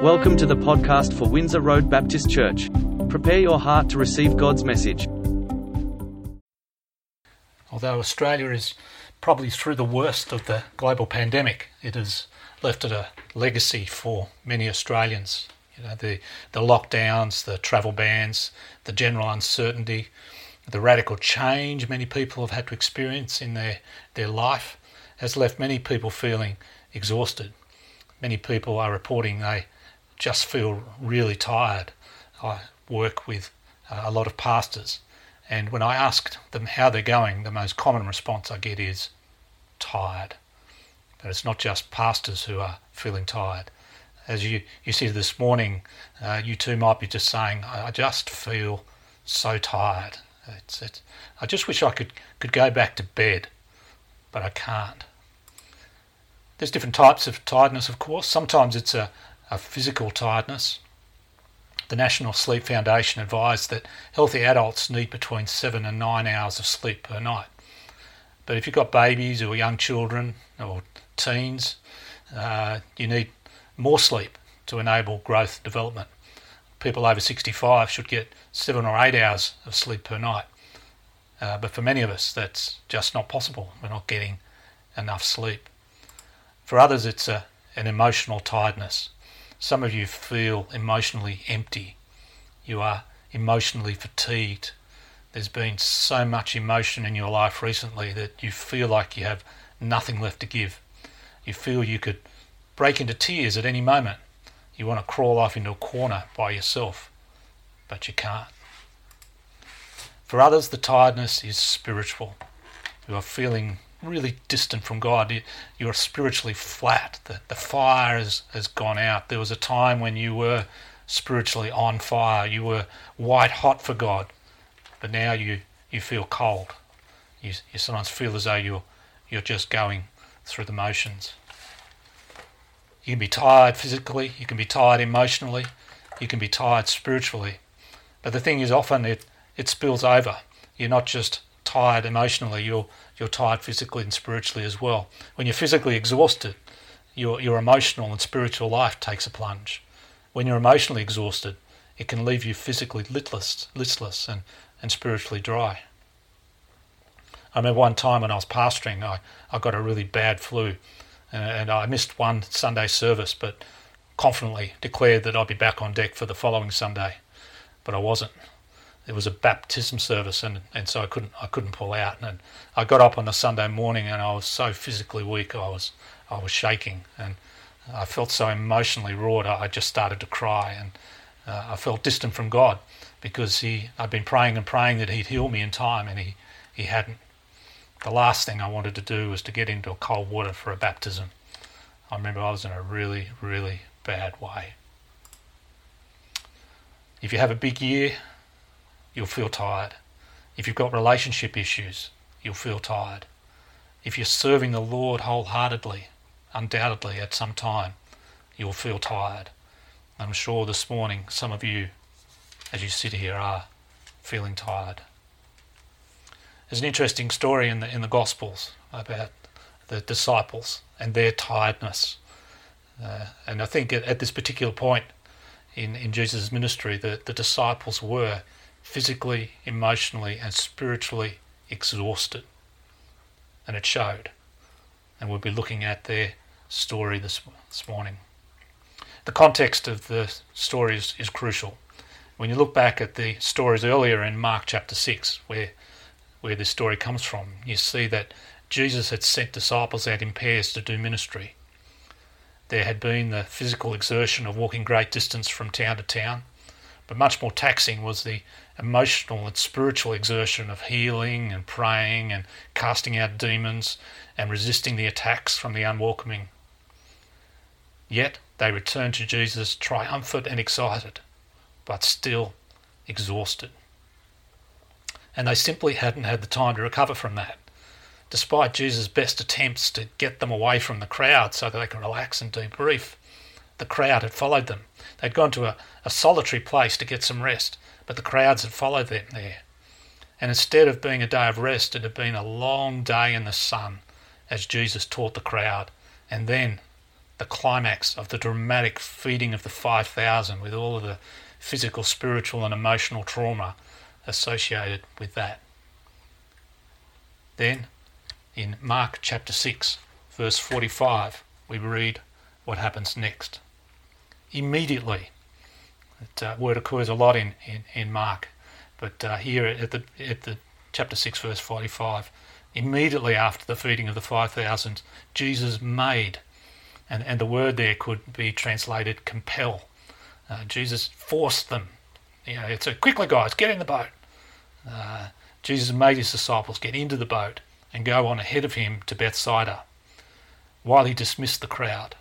Welcome to the podcast for Windsor Road Baptist Church. Prepare your heart to receive God's message. Although Australia is probably through the worst of the global pandemic, it has left a legacy for many Australians. You know, the, the lockdowns, the travel bans, the general uncertainty, the radical change many people have had to experience in their, their life has left many people feeling exhausted. Many people are reporting they just feel really tired. I work with uh, a lot of pastors, and when I ask them how they're going, the most common response I get is tired. But it's not just pastors who are feeling tired. As you, you see this morning, uh, you too might be just saying, I just feel so tired. It's, it's, I just wish I could, could go back to bed, but I can't. There's different types of tiredness, of course. Sometimes it's a, a physical tiredness. The National Sleep Foundation advised that healthy adults need between seven and nine hours of sleep per night. But if you've got babies or young children or teens, uh, you need more sleep to enable growth and development. People over 65 should get seven or eight hours of sleep per night. Uh, but for many of us, that's just not possible. We're not getting enough sleep. For others, it's a, an emotional tiredness. Some of you feel emotionally empty. You are emotionally fatigued. There's been so much emotion in your life recently that you feel like you have nothing left to give. You feel you could break into tears at any moment. You want to crawl off into a corner by yourself, but you can't. For others, the tiredness is spiritual. You are feeling really distant from God. You, are spiritually flat. The, the fire has, has gone out. There was a time when you were spiritually on fire. You were white hot for God. But now you, you feel cold. You, you sometimes feel as though you're, you're just going through the motions. You can be tired physically, you can be tired emotionally, you can be tired spiritually. But the thing is, often it, it spills over. You're not just tired emotionally, you're, you're tired physically and spiritually as well. When you're physically exhausted, your, your emotional and spiritual life takes a plunge. When you're emotionally exhausted, it can leave you physically listless, listless and, and spiritually dry. I remember one time when I was pastoring, I, I got a really bad flu and, and I missed one Sunday service, but confidently declared that I'd be back on deck for the following Sunday. But I wasn't there was a baptism service and, and so I couldn't I couldn't pull out and I got up on a Sunday morning and I was so physically weak I was I was shaking and I felt so emotionally wrought I just started to cry and uh, I felt distant from God because he I'd been praying and praying that he'd heal me in time and he, he hadn't. The last thing I wanted to do was to get into cold water for a baptism. I remember I was in a really, really bad way. If you have a big year, you'll feel tired. If you've got relationship issues, you'll feel tired. If you're serving the Lord wholeheartedly, undoubtedly at some time, you'll feel tired. I'm sure this morning some of you, as you sit here, are feeling tired. There's an interesting story in the in the Gospels about the disciples and their tiredness, uh, and I think at, at, this particular point in in Jesus' ministry, the the disciples were physically, emotionally, and spiritually exhausted. And it showed. And we'll be looking at their story this, this morning. The context of the story is, is crucial. When you look back at the stories earlier in Mark chapter 6, where, where this story comes from, you see that Jesus had sent disciples out in pairs to do ministry. There had been the physical exertion of walking great distance from town to town, but much more taxing was the emotional and spiritual exertion of healing and praying and casting out demons and resisting the attacks from the unwelcoming. Yet they returned to Jesus triumphant and excited, but still exhausted. And they simply hadn't had the time to recover from that, despite Jesus' best attempts to get them away from the crowd so that they could relax and debrief. The crowd had followed them. They'd gone to a, a solitary place to get some rest, but the crowds had followed them there. And instead of being a day of rest, it had been a long day in the sun as Jesus taught the crowd. And then the climax of the dramatic feeding of the 5,000 with all of the physical, spiritual, and emotional trauma associated with that. Then, in Mark chapter 6, verse 45, we read what happens next. Immediately, that uh, word occurs a lot in, in, in Mark, but uh, here at the, at the chapter 6, verse 45, immediately after the feeding of the 5,000, Jesus made, and, and the word there could be translated compel. Uh, Jesus forced them. You know, it's a quickly, guys, get in the boat. Uh, Jesus made his disciples get into the boat and go on ahead of him to Bethsaida while he dismissed the crowd.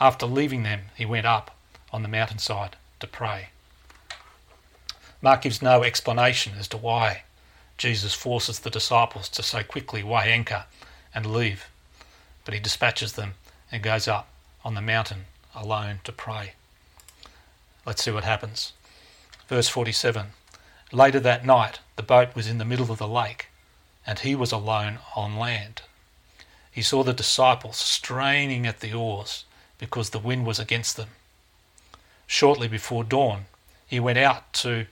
After leaving them, he went up on the mountainside to pray. Mark gives no explanation as to why Jesus forces the disciples to so quickly weigh anchor and leave, but he dispatches them and goes up on the mountain alone to pray. Let's see what happens. Verse 47 Later that night, the boat was in the middle of the lake, and he was alone on land. He saw the disciples straining at the oars because the wind was against them. Shortly before dawn, he went out to,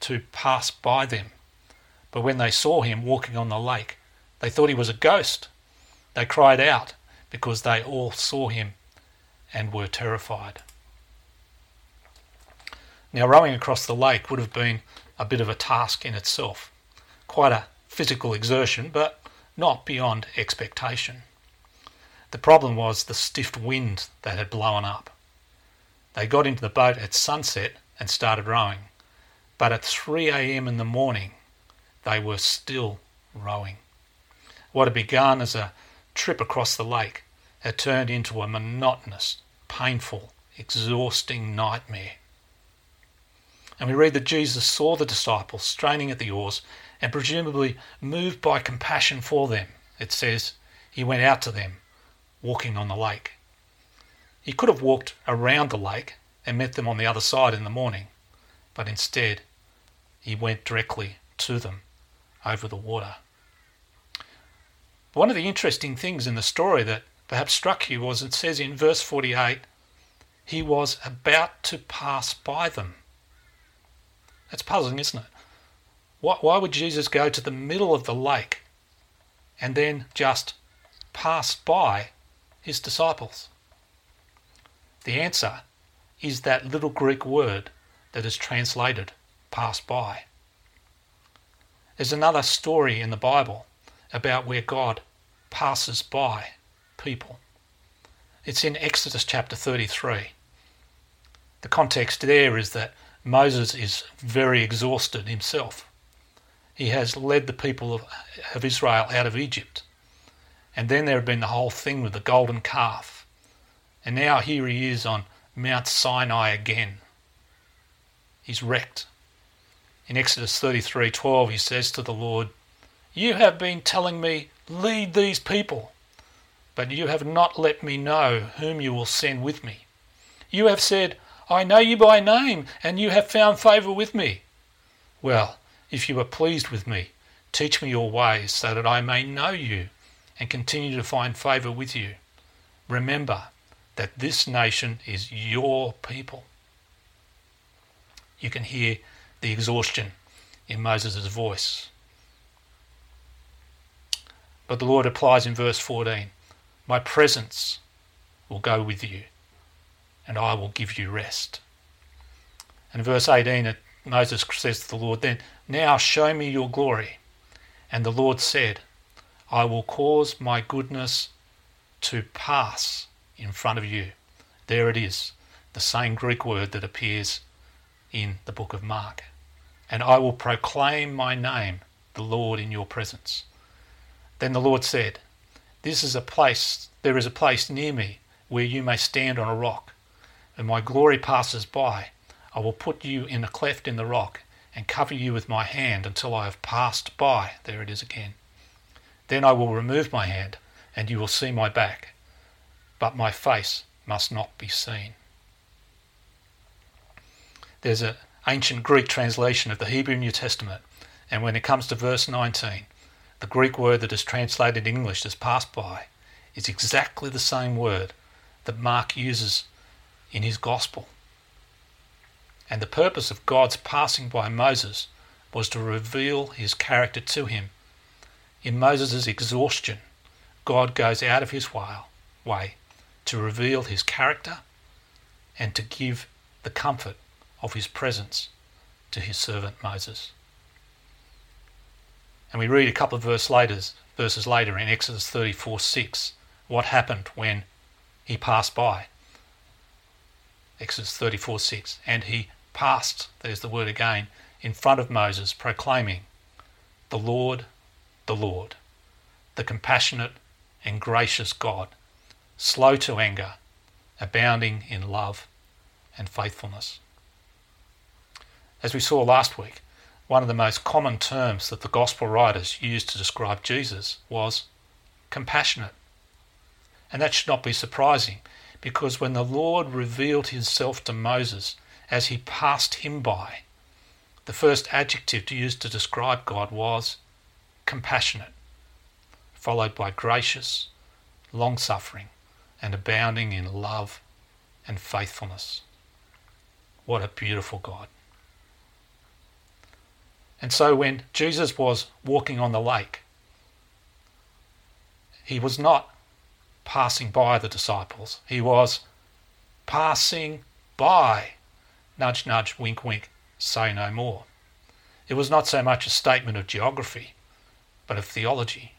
to pass by them. But when they saw him walking on the lake, they thought he was a ghost. They cried out because they all saw him and were terrified. Now, rowing across the lake would have been a bit of a task in itself, quite a physical exertion, but not beyond expectation. The problem was the stiff wind that had blown up. They got into the boat at sunset and started rowing, but at 3 a.m. in the morning, they were still rowing. What had begun as a trip across the lake had turned into a monotonous, painful, exhausting nightmare. And we read that Jesus saw the disciples straining at the oars and presumably moved by compassion for them. It says, He went out to them, walking on the lake. He could have walked around the lake and met them on the other side in the morning, but instead, he went directly to them over the water. One of the interesting things in the story that perhaps struck you was it says in verse 48 he was about to pass by them. That's puzzling, isn't it? Why, why would Jesus go to the middle of the lake and then just pass by his disciples? The answer is that little Greek word that is translated pass by. There's another story in the Bible about where God passes by people. It's in Exodus chapter 33. The context there is that Moses is very exhausted himself. He has led the people of, of Israel out of Egypt. And then there had been the whole thing with the golden calf. And now here he is on Mount Sinai again. He's wrecked. In Exodus 33:12 he says to the Lord, "You have been telling me, lead these people, but you have not let me know whom you will send with me. You have said, I know you by name, and you have found favour with me. Well, if you are pleased with me, teach me your ways, so that I may know you and continue to find favour with you. Remember that this nation is your people. You can hear the exhaustion in Moses' voice. But the Lord applies in verse 14 My presence will go with you and I will give you rest. And verse 18, Moses says to the Lord, Then now show me your glory. And the Lord said, I will cause my goodness to pass in front of you. There it is, the same Greek word that appears in the book of Mark. And I will proclaim my name, the Lord, in your presence. Then the Lord said, This is a place, there is a place near me where you may stand on a rock and my glory passes by, I will put you in a cleft in the rock and cover you with my hand until I have passed by. There it is again. Then I will remove my hand, and you will see my back, but my face must not be seen. There's an ancient Greek translation of the Hebrew New Testament, and when it comes to verse 19, the Greek word that is translated in English as passed by is exactly the same word that Mark uses in his gospel. And the purpose of God's passing by Moses was to reveal his character to him. In Moses' exhaustion, God goes out of his way to reveal his character and to give the comfort of his presence to his servant Moses. And we read a couple of verses later, verses later in Exodus 34 6, what happened when he passed by. Exodus 34 6. And he passed, there's the word again, in front of Moses, proclaiming, The Lord, the Lord, the compassionate and gracious God, slow to anger, abounding in love and faithfulness. As we saw last week, one of the most common terms that the Gospel writers used to describe Jesus was compassionate. And that should not be surprising because when the Lord revealed himself to Moses as he passed him by, the first adjective to use to describe God was compassionate, followed by gracious, long suffering, and abounding in love and faithfulness. What a beautiful God. And so when Jesus was walking on the lake, he was not passing by the disciples, he was passing by. Nudge, nudge, wink, wink, say no more. It was not so much a statement of geography, but of theology.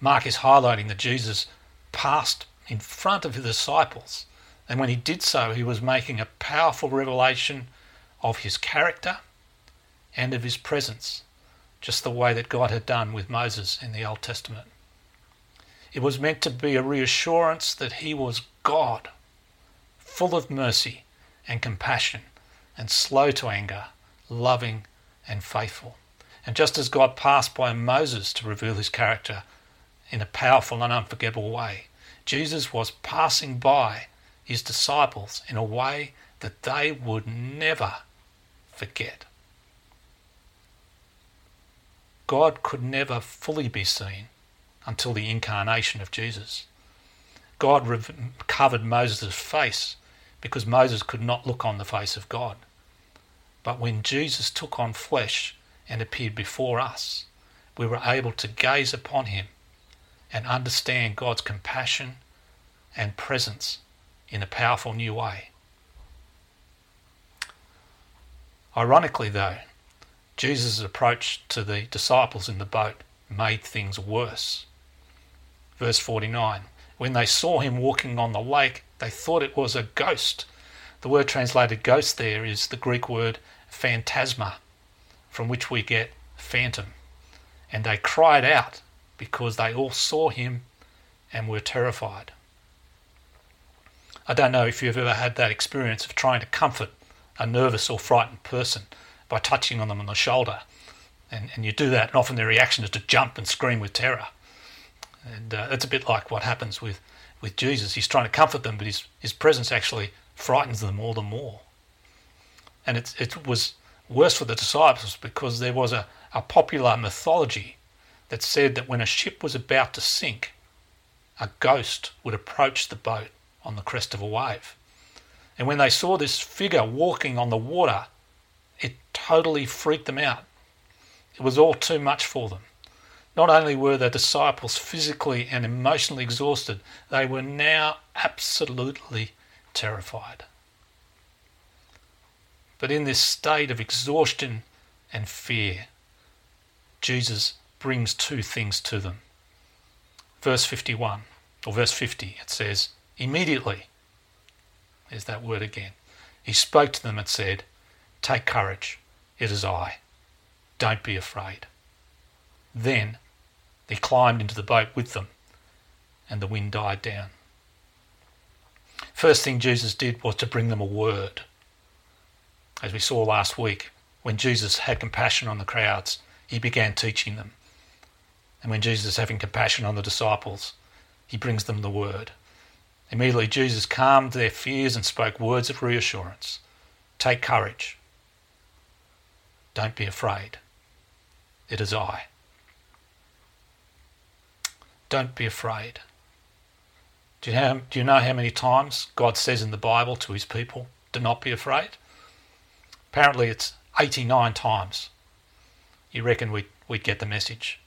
Mark is highlighting that Jesus passed in front of his disciples and when he did so, he was making a powerful revelation of his character and of his presence, just the way that God had done with Moses in the Old Testament. It was meant to be a reassurance that he was God, full of mercy and compassion, and slow to anger, loving and faithful. And just as God passed by Moses to reveal his character in a powerful and unforgettable way, Jesus was passing by his disciples in a way that they would never forget. God could never fully be seen until the incarnation of Jesus. God covered Moses' face because Moses could not look on the face of God. But when Jesus took on flesh and appeared before us, we were able to gaze upon him and understand God's compassion and presence in a powerful new way. Ironically, though, Jesus' approach to the disciples in the boat made things worse. Verse 49 When they saw him walking on the lake, they thought it was a ghost. The word translated ghost there is the Greek word phantasma, from which we get phantom. And they cried out because they all saw him and were terrified. I don't know if you've ever had that experience of trying to comfort a nervous or frightened person by touching on them on the shoulder. And, and you do that, and often their reaction is to jump and scream with terror. And uh, it's a bit like what happens with, with Jesus. He's trying to comfort them, but his, his presence actually frightens them all the more. And it, it was worse for the disciples because there was a, a popular mythology that said that when a ship was about to sink, a ghost would approach the boat on the crest of a wave. And when they saw this figure walking on the water, it totally freaked them out. It was all too much for them. Not only were the disciples physically and emotionally exhausted, they were now absolutely terrified. But in this state of exhaustion and fear, Jesus brings two things to them. Verse 51, or verse 50, it says, Immediately, there's that word again, he spoke to them and said, Take courage, it is I. Don't be afraid. Then he climbed into the boat with them, and the wind died down. First thing Jesus did was to bring them a word. As we saw last week, when Jesus had compassion on the crowds, he began teaching them. And when Jesus is having compassion on the disciples, he brings them the word. Immediately, Jesus calmed their fears and spoke words of reassurance. Take courage. Don't be afraid. It is I. Don't be afraid. Do you, know, do you know how many times God says in the Bible to his people, do not be afraid? Apparently it's 89 times. You reckon we'd, we'd get the message.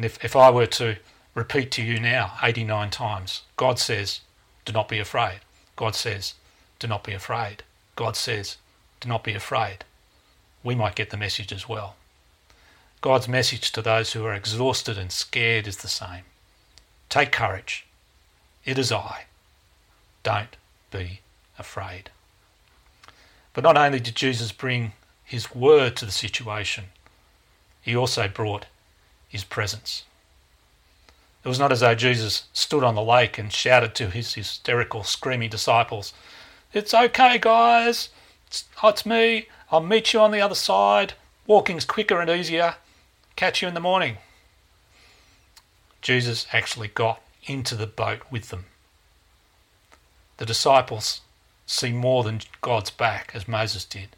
And if, if I were to repeat to you now 89 times, God says, do not be afraid. God says, do not be afraid. God says, do not be afraid. We might get the message as well. God's message to those who are exhausted and scared is the same. Take courage. It is I. Don't be afraid. But not only did Jesus bring his word to the situation, he also brought his presence. It was not as though Jesus stood on the lake and shouted to his hysterical, screaming disciples, It's okay, guys. It's, oh, it's me. I'll meet you on the other side. Walking's quicker and easier. Catch you in the morning. Jesus actually got into the boat with them. The disciples see more than God's back, as Moses did.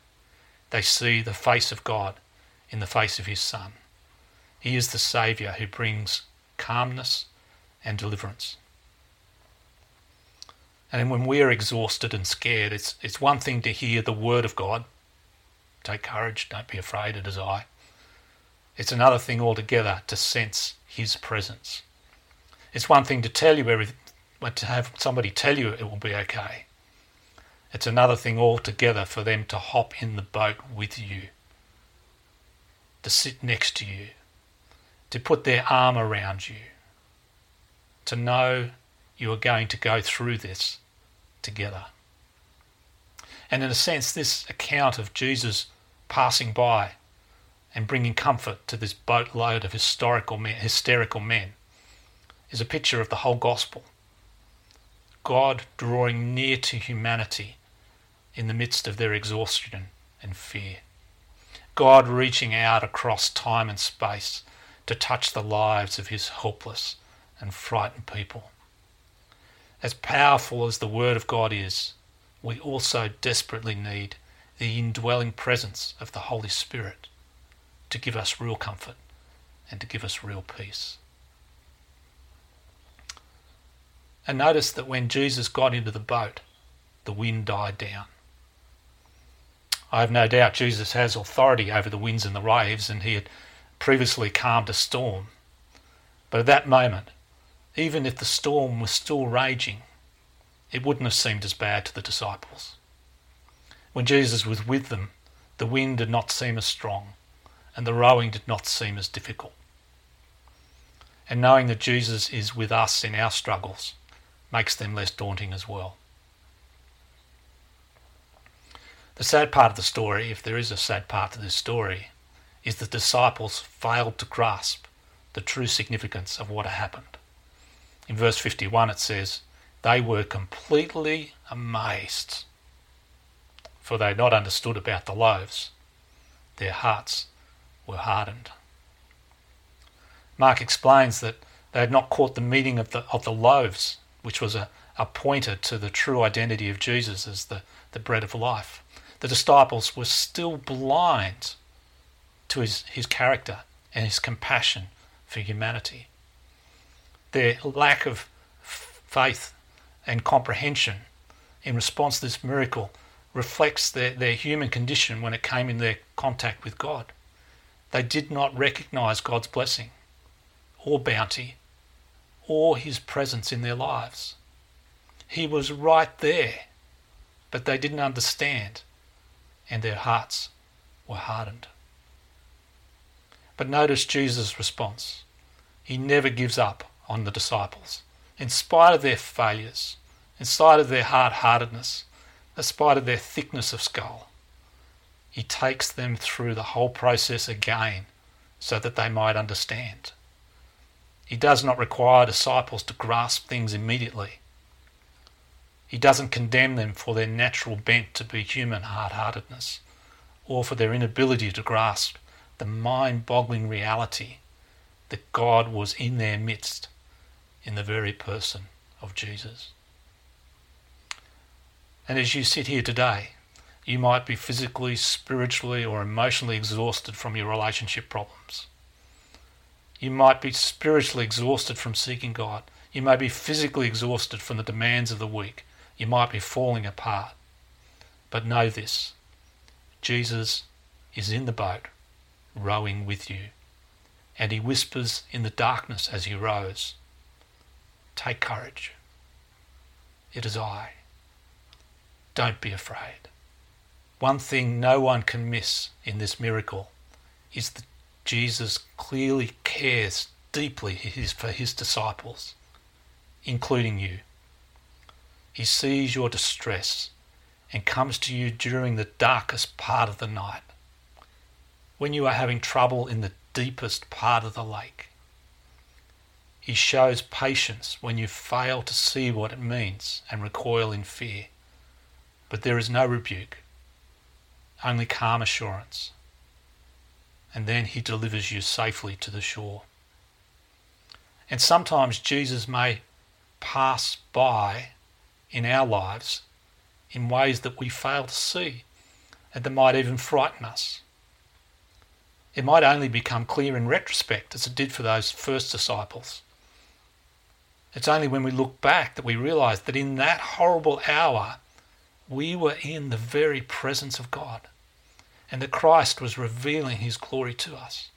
They see the face of God in the face of his Son. He is the Saviour who brings calmness and deliverance. And when we are exhausted and scared, it's, it's one thing to hear the word of God. Take courage, don't be afraid, it is I. It's another thing altogether to sense his presence. It's one thing to tell you everything, but to have somebody tell you it will be okay. It's another thing altogether for them to hop in the boat with you, to sit next to you, to put their arm around you, to know you are going to go through this together. And in a sense, this account of Jesus passing by and bringing comfort to this boatload of historical men, hysterical men is a picture of the whole gospel. God drawing near to humanity in the midst of their exhaustion and fear. God reaching out across time and space to touch the lives of his helpless and frightened people. As powerful as the Word of God is, we also desperately need the indwelling presence of the Holy Spirit to give us real comfort and to give us real peace. And notice that when Jesus got into the boat, the wind died down. I have no doubt Jesus has authority over the winds and the waves, and he had previously calmed a storm. But at that moment, even if the storm was still raging, it wouldn't have seemed as bad to the disciples. When Jesus was with them, the wind did not seem as strong, and the rowing did not seem as difficult. And knowing that Jesus is with us in our struggles makes them less daunting as well. The sad part of the story, if there is a sad part to this story, is the disciples failed to grasp the true significance of what had happened. In verse 51 it says, They were completely amazed, for they had not understood about the loaves. Their hearts were hardened. Mark explains that they had not caught the meaning of the, of the loaves, which was a, a pointer to the true identity of Jesus as the, the bread of life. The disciples were still blind to his, his character and his compassion for humanity. Their lack of faith and comprehension in response to this miracle reflects their, their human condition when it came in their contact with God. They did not recognize God's blessing or bounty or his presence in their lives. He was right there, but they didn't understand and their hearts were hardened. But notice Jesus' response. He never gives up on the disciples. In spite of their failures, in spite of their hard heartedness, in spite of their thickness of skull, he takes them through the whole process again so that they might understand. He does not require disciples to grasp things immediately. He doesn't condemn them for their natural bent to be human hard heartedness or for their inability to grasp the mind boggling reality that God was in their midst in the very person of Jesus. And as you sit here today, you might be physically, spiritually, or emotionally exhausted from your relationship problems. You might be spiritually exhausted from seeking God. You may be physically exhausted from the demands of the week. You might be falling apart. But know this Jesus is in the boat, rowing with you. And he whispers in the darkness as he rows Take courage. It is I. Don't be afraid. One thing no one can miss in this miracle is that Jesus clearly cares deeply for his disciples, including you. He sees your distress and comes to you during the darkest part of the night, when you are having trouble in the deepest part of the lake. He shows patience when you fail to see what it means and recoil in fear. But there is no rebuke, only calm assurance. And then he delivers you safely to the shore. And sometimes Jesus may pass by in our lives in ways that we fail to see and that might even frighten us. It might only become clear in retrospect, as it did for those first disciples. It's only when we look back that we realize that in that horrible hour, we were in the very presence of God and that Christ was revealing his glory to us.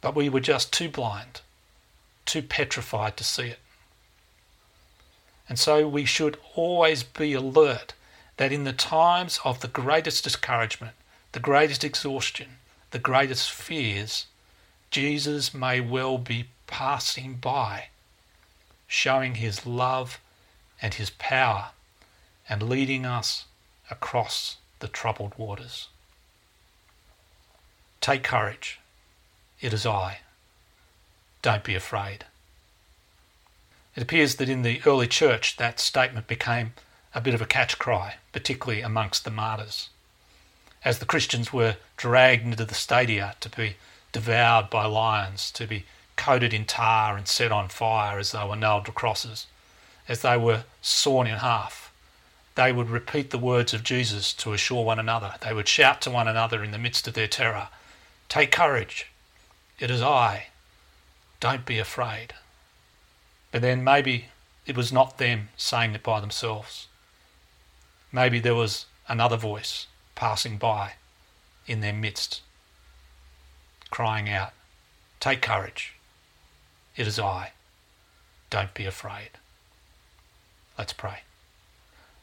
But we were just too blind, too petrified to see it. And so we should always be alert that in the times of the greatest discouragement, the greatest exhaustion, the greatest fears, Jesus may well be passing by, showing his love and his power, and leading us across the troubled waters. Take courage. It is I. Don't be afraid. It appears that in the early church that statement became a bit of a catch cry, particularly amongst the martyrs. As the Christians were dragged into the stadia to be devoured by lions, to be coated in tar and set on fire as they were nailed to crosses, as they were sawn in half, they would repeat the words of Jesus to assure one another. They would shout to one another in the midst of their terror Take courage, it is I. Don't be afraid. But then maybe it was not them saying it by themselves. Maybe there was another voice passing by in their midst, crying out, Take courage. It is I. Don't be afraid. Let's pray.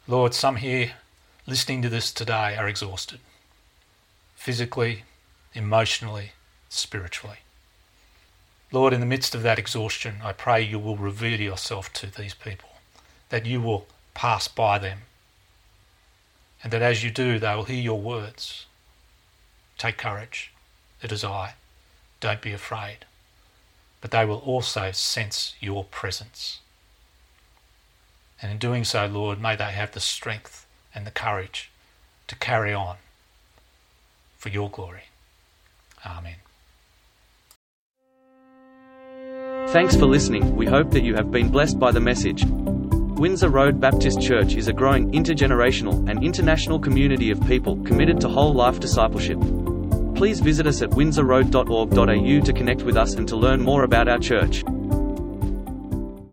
Lord, some here listening to this today are exhausted, physically, emotionally, spiritually. Lord, in the midst of that exhaustion, I pray you will reveal yourself to these people, that you will pass by them, and that as you do, they will hear your words. Take courage. It is I. Don't be afraid. But they will also sense your presence. And in doing so, Lord, may they have the strength and the courage to carry on for your glory. Amen. Thanks for listening. We hope that you have been blessed by the message. Windsor Road Baptist Church is a growing, intergenerational, and international community of people committed to whole life discipleship. Please visit us at windsorroad.org.au to connect with us and to learn more about our church.